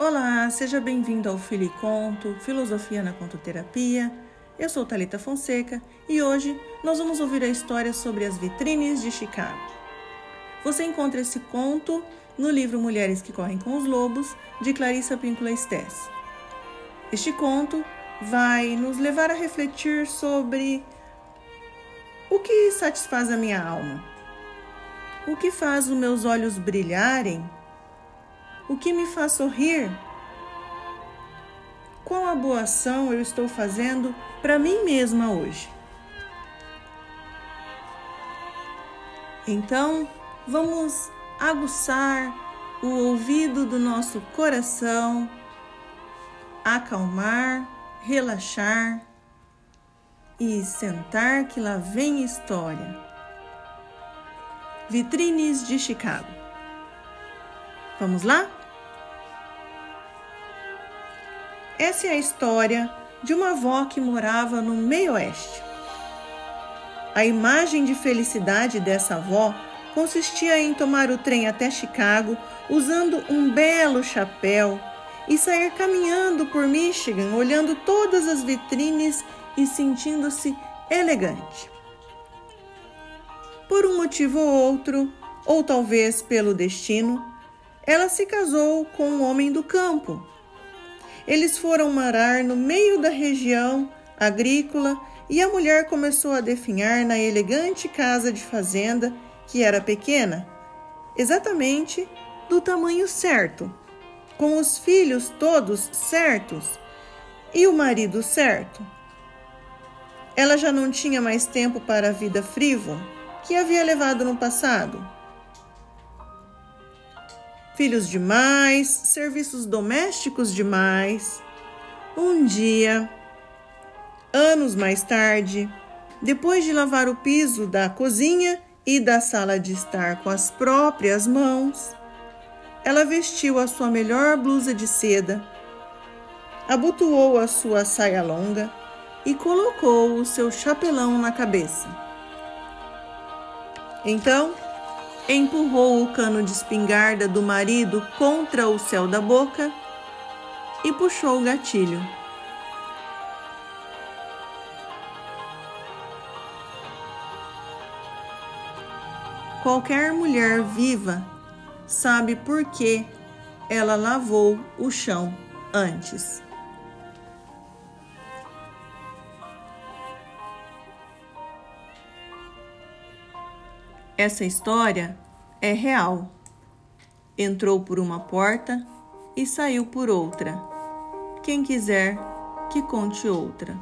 Olá, seja bem-vindo ao Filho e Conto, Filosofia na Contoterapia. Eu sou Talita Fonseca e hoje nós vamos ouvir a história sobre as vitrines de Chicago. Você encontra esse conto no livro Mulheres que Correm com os Lobos, de Clarissa Píncula Estés. Este conto vai nos levar a refletir sobre o que satisfaz a minha alma, o que faz os meus olhos brilharem o que me faz sorrir? Qual a boa ação eu estou fazendo para mim mesma hoje? Então, vamos aguçar o ouvido do nosso coração, acalmar, relaxar e sentar que lá vem história. Vitrines de Chicago. Vamos lá? Essa é a história de uma avó que morava no meio-oeste. A imagem de felicidade dessa avó consistia em tomar o trem até Chicago usando um belo chapéu e sair caminhando por Michigan, olhando todas as vitrines e sentindo-se elegante. Por um motivo ou outro, ou talvez pelo destino, ela se casou com um homem do campo eles foram morar no meio da região agrícola e a mulher começou a definhar na elegante casa de fazenda, que era pequena, exatamente do tamanho certo, com os filhos todos certos e o marido certo. Ela já não tinha mais tempo para a vida frívola que havia levado no passado filhos demais, serviços domésticos demais. Um dia, anos mais tarde, depois de lavar o piso da cozinha e da sala de estar com as próprias mãos, ela vestiu a sua melhor blusa de seda, abotoou a sua saia longa e colocou o seu chapelão na cabeça. Então, empurrou o cano de espingarda do marido contra o céu da boca e puxou o gatilho. Qualquer mulher viva sabe por que ela lavou o chão antes. Essa história é real. Entrou por uma porta e saiu por outra. Quem quiser que conte outra.